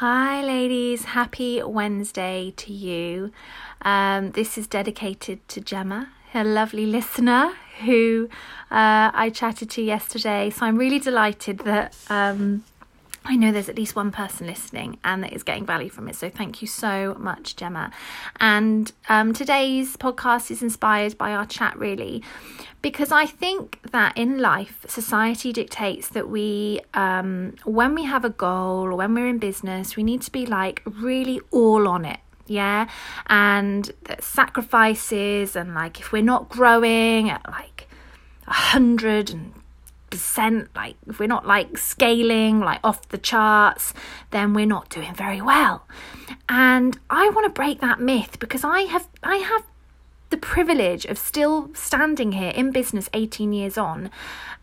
Hi, ladies. Happy Wednesday to you. Um, this is dedicated to Gemma, a lovely listener who uh, I chatted to yesterday. So I'm really delighted that um, I know there's at least one person listening and that is getting value from it. So thank you so much, Gemma. And um, today's podcast is inspired by our chat, really, because I think that in life, society dictates that we, um, when we have a goal or when we're in business, we need to be like really all on it yeah and sacrifices and like if we're not growing at like a hundred and percent like if we're not like scaling like off the charts then we're not doing very well. And i want to break that myth because i have i have the privilege of still standing here in business 18 years on.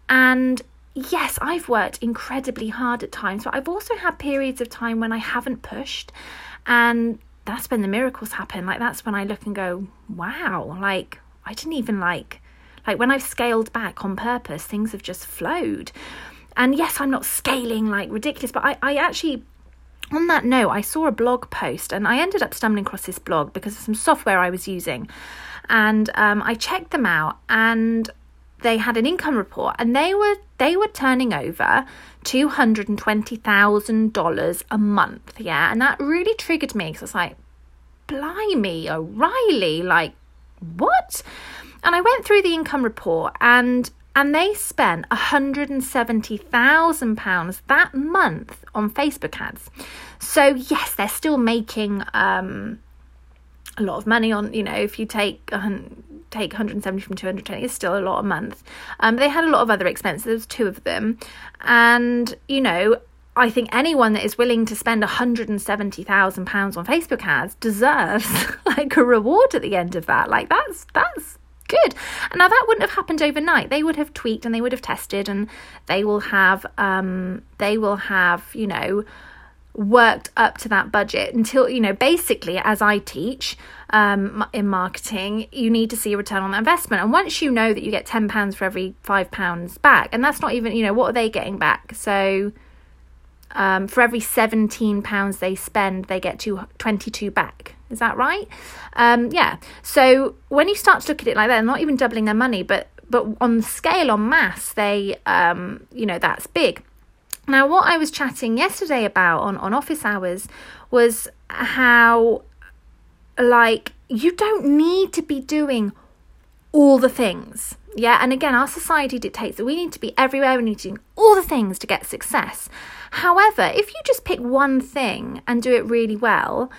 And yes i've worked incredibly hard at times but i've also had periods of time when i haven't pushed. And that's when the miracles happen. Like that's when i look and go wow like i didn't even like like when I've scaled back on purpose, things have just flowed. And yes, I'm not scaling like ridiculous, but I, I actually on that note, I saw a blog post and I ended up stumbling across this blog because of some software I was using. And um, I checked them out and they had an income report and they were they were turning over two hundred and twenty thousand dollars a month. Yeah, and that really triggered me because I was like, "Blimey, O'Reilly! Like, what?" And I went through the income report and and they spent £170,000 that month on Facebook ads. So, yes, they're still making um, a lot of money on, you know, if you take take 170 from 220 it's still a lot a month um, they had a lot of other expenses there was two of them and you know I think anyone that is willing to spend £170,000 on Facebook ads deserves like a reward at the end of that. Like that's that's good. Now that wouldn't have happened overnight. They would have tweaked and they would have tested and they will have um they will have, you know, worked up to that budget until you know basically as i teach um, in marketing you need to see a return on investment and once you know that you get 10 pounds for every 5 pounds back and that's not even you know what are they getting back so um, for every 17 pounds they spend they get to 22 back is that right? Um, yeah. So when you start to look at it like that, they're not even doubling their money, but but on scale, on mass, they um, you know that's big. Now, what I was chatting yesterday about on on office hours was how like you don't need to be doing all the things. Yeah, and again, our society dictates that we need to be everywhere, we need to do all the things to get success. However, if you just pick one thing and do it really well,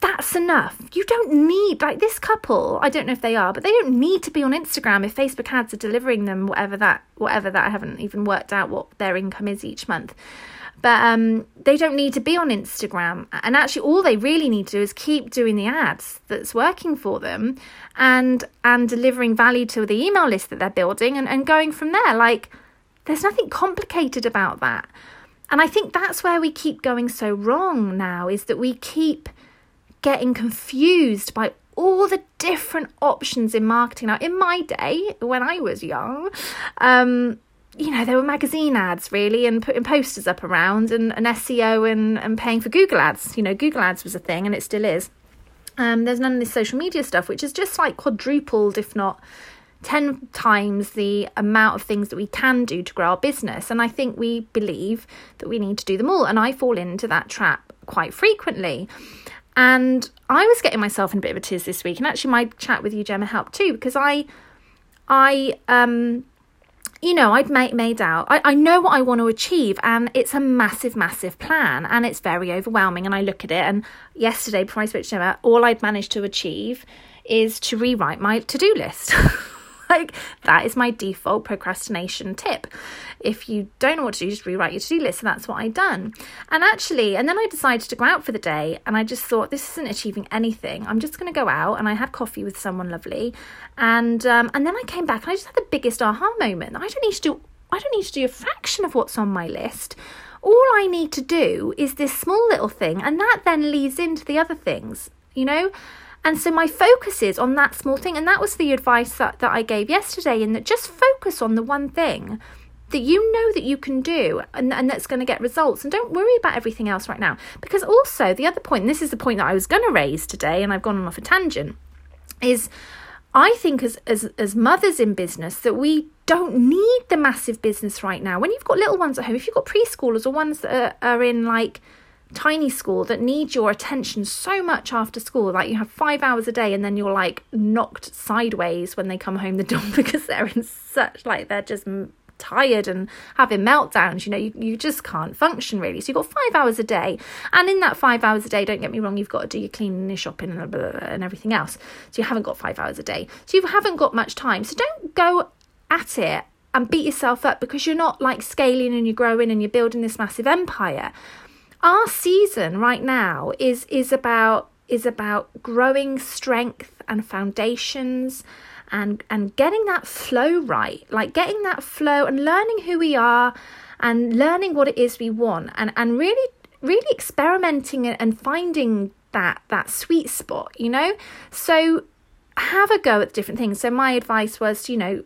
that's enough. You don't need like this couple. I don't know if they are, but they don't need to be on Instagram if Facebook ads are delivering them whatever that whatever that I haven't even worked out what their income is each month. But um, they don't need to be on Instagram. And actually, all they really need to do is keep doing the ads that's working for them, and and delivering value to the email list that they're building, and, and going from there. Like, there's nothing complicated about that. And I think that's where we keep going so wrong now is that we keep getting confused by all the different options in marketing. Now, in my day, when I was young, um, you know, there were magazine ads really and putting posters up around and, and SEO and, and paying for Google ads. You know, Google ads was a thing and it still is. Um, there's none of this social media stuff, which is just like quadrupled, if not 10 times the amount of things that we can do to grow our business. And I think we believe that we need to do them all. And I fall into that trap quite frequently. And I was getting myself in a bit of a tears this week, and actually my chat with you, Gemma, helped too because I, I, um, you know, I'd made made out. I, I know what I want to achieve, and it's a massive, massive plan, and it's very overwhelming. And I look at it, and yesterday before I spoke to Gemma, all I'd managed to achieve is to rewrite my to do list. like that is my default procrastination tip. If you don't know what to do, just rewrite your to do list. And that's what I done. And actually, and then I decided to go out for the day and I just thought this isn't achieving anything. I'm just going to go out and I had coffee with someone lovely. And um, and then I came back and I just had the biggest aha moment. I don't need to do I don't need to do a fraction of what's on my list all I need to do is this small little thing, and that then leads into the other things, you know? And so my focus is on that small thing. And that was the advice that, that I gave yesterday, in that just focus on the one thing that you know that you can do and, and that's going to get results. And don't worry about everything else right now. Because also, the other point, and this is the point that I was going to raise today, and I've gone off a tangent, is I think as, as as mothers in business that we don't need the massive business right now. When you've got little ones at home, if you've got preschoolers or ones that are, are in like tiny school that need your attention so much after school, like you have five hours a day and then you're like knocked sideways when they come home the door because they're in such like they're just tired and having meltdowns, you know, you, you just can't function really. So you've got five hours a day. And in that five hours a day, don't get me wrong, you've got to do your cleaning and your shopping and, blah, blah, blah, and everything else. So you haven't got five hours a day. So you haven't got much time. So don't go at it and beat yourself up because you're not like scaling and you're growing and you're building this massive empire. Our season right now is is about is about growing strength and foundations and and getting that flow right like getting that flow and learning who we are and learning what it is we want and and really really experimenting and finding that that sweet spot you know? So have a go at different things. So my advice was you know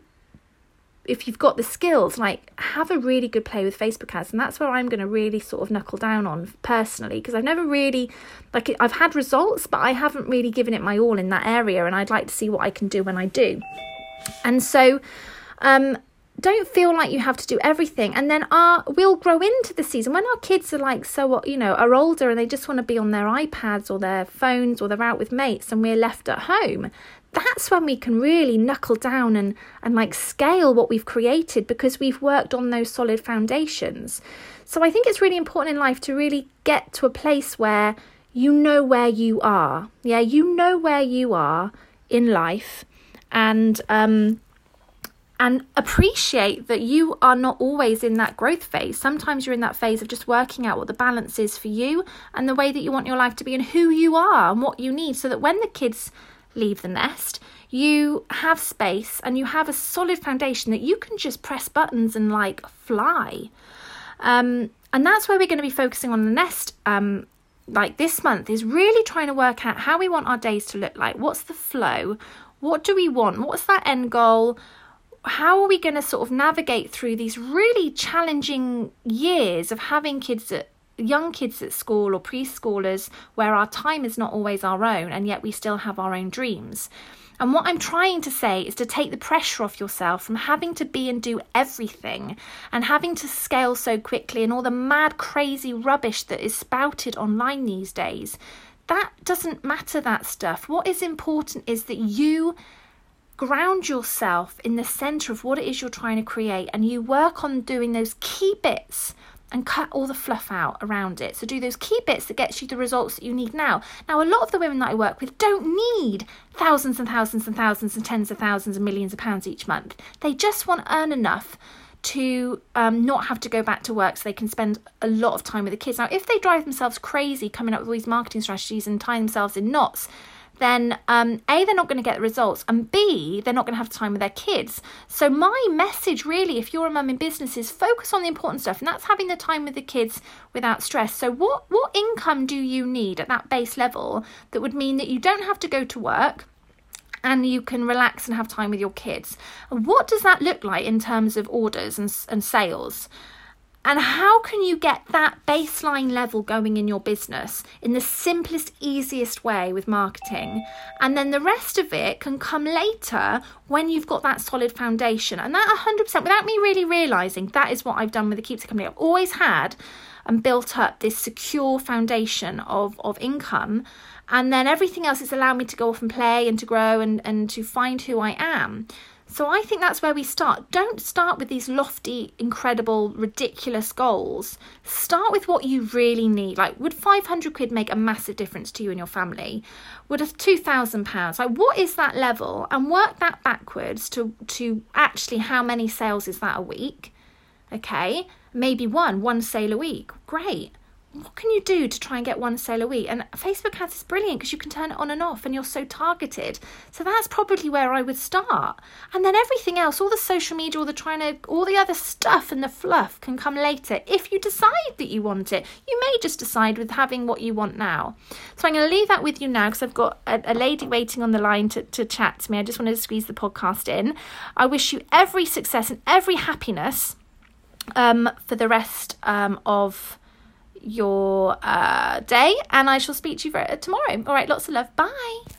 if you've got the skills, like have a really good play with Facebook ads, and that's where I'm going to really sort of knuckle down on personally because I've never really like I've had results, but I haven't really given it my all in that area, and I'd like to see what I can do when I do. And so, um, don't feel like you have to do everything and then our we'll grow into the season when our kids are like so you know are older and they just want to be on their ipads or their phones or they're out with mates and we're left at home that's when we can really knuckle down and, and like scale what we've created because we've worked on those solid foundations. So I think it's really important in life to really get to a place where you know where you are. Yeah, you know where you are in life and um and appreciate that you are not always in that growth phase. Sometimes you're in that phase of just working out what the balance is for you and the way that you want your life to be and who you are and what you need so that when the kids leave the nest, you have space and you have a solid foundation that you can just press buttons and like fly. Um, and that's where we're going to be focusing on the nest. Um, like this month is really trying to work out how we want our days to look like. What's the flow? What do we want? What's that end goal? How are we going to sort of navigate through these really challenging years of having kids at young kids at school or preschoolers where our time is not always our own and yet we still have our own dreams. And what I'm trying to say is to take the pressure off yourself from having to be and do everything and having to scale so quickly and all the mad, crazy rubbish that is spouted online these days. That doesn't matter, that stuff. What is important is that you ground yourself in the center of what it is you're trying to create and you work on doing those key bits and cut all the fluff out around it. So do those key bits that gets you the results that you need now. Now, a lot of the women that I work with don't need thousands and thousands and thousands and tens of thousands and millions of pounds each month. They just want to earn enough to um, not have to go back to work so they can spend a lot of time with the kids. Now, if they drive themselves crazy coming up with all these marketing strategies and tying themselves in knots, then um, A, they're not going to get the results, and B, they're not going to have time with their kids. So, my message really, if you're a mum in business, is focus on the important stuff, and that's having the time with the kids without stress. So, what, what income do you need at that base level that would mean that you don't have to go to work? and you can relax and have time with your kids. What does that look like in terms of orders and, and sales? And how can you get that baseline level going in your business in the simplest, easiest way with marketing? And then the rest of it can come later when you've got that solid foundation. And that 100%, without me really realizing, that is what I've done with the Keepsake Company. I've always had and built up this secure foundation of, of income. And then everything else has allowed me to go off and play and to grow and, and to find who I am. So I think that's where we start. Don't start with these lofty, incredible, ridiculous goals. Start with what you really need. Like, would 500 quid make a massive difference to you and your family? Would a 2,000 pounds? Like, what is that level? And work that backwards to, to actually how many sales is that a week? Okay, maybe one, one sale a week. Great what can you do to try and get one sale a week? And Facebook ads is brilliant because you can turn it on and off and you're so targeted. So that's probably where I would start. And then everything else, all the social media, all the trying to, all the other stuff and the fluff can come later if you decide that you want it. You may just decide with having what you want now. So I'm going to leave that with you now because I've got a, a lady waiting on the line to, to chat to me. I just wanted to squeeze the podcast in. I wish you every success and every happiness um, for the rest um, of your uh, day, and I shall speak to you for, tomorrow. All right, lots of love. Bye.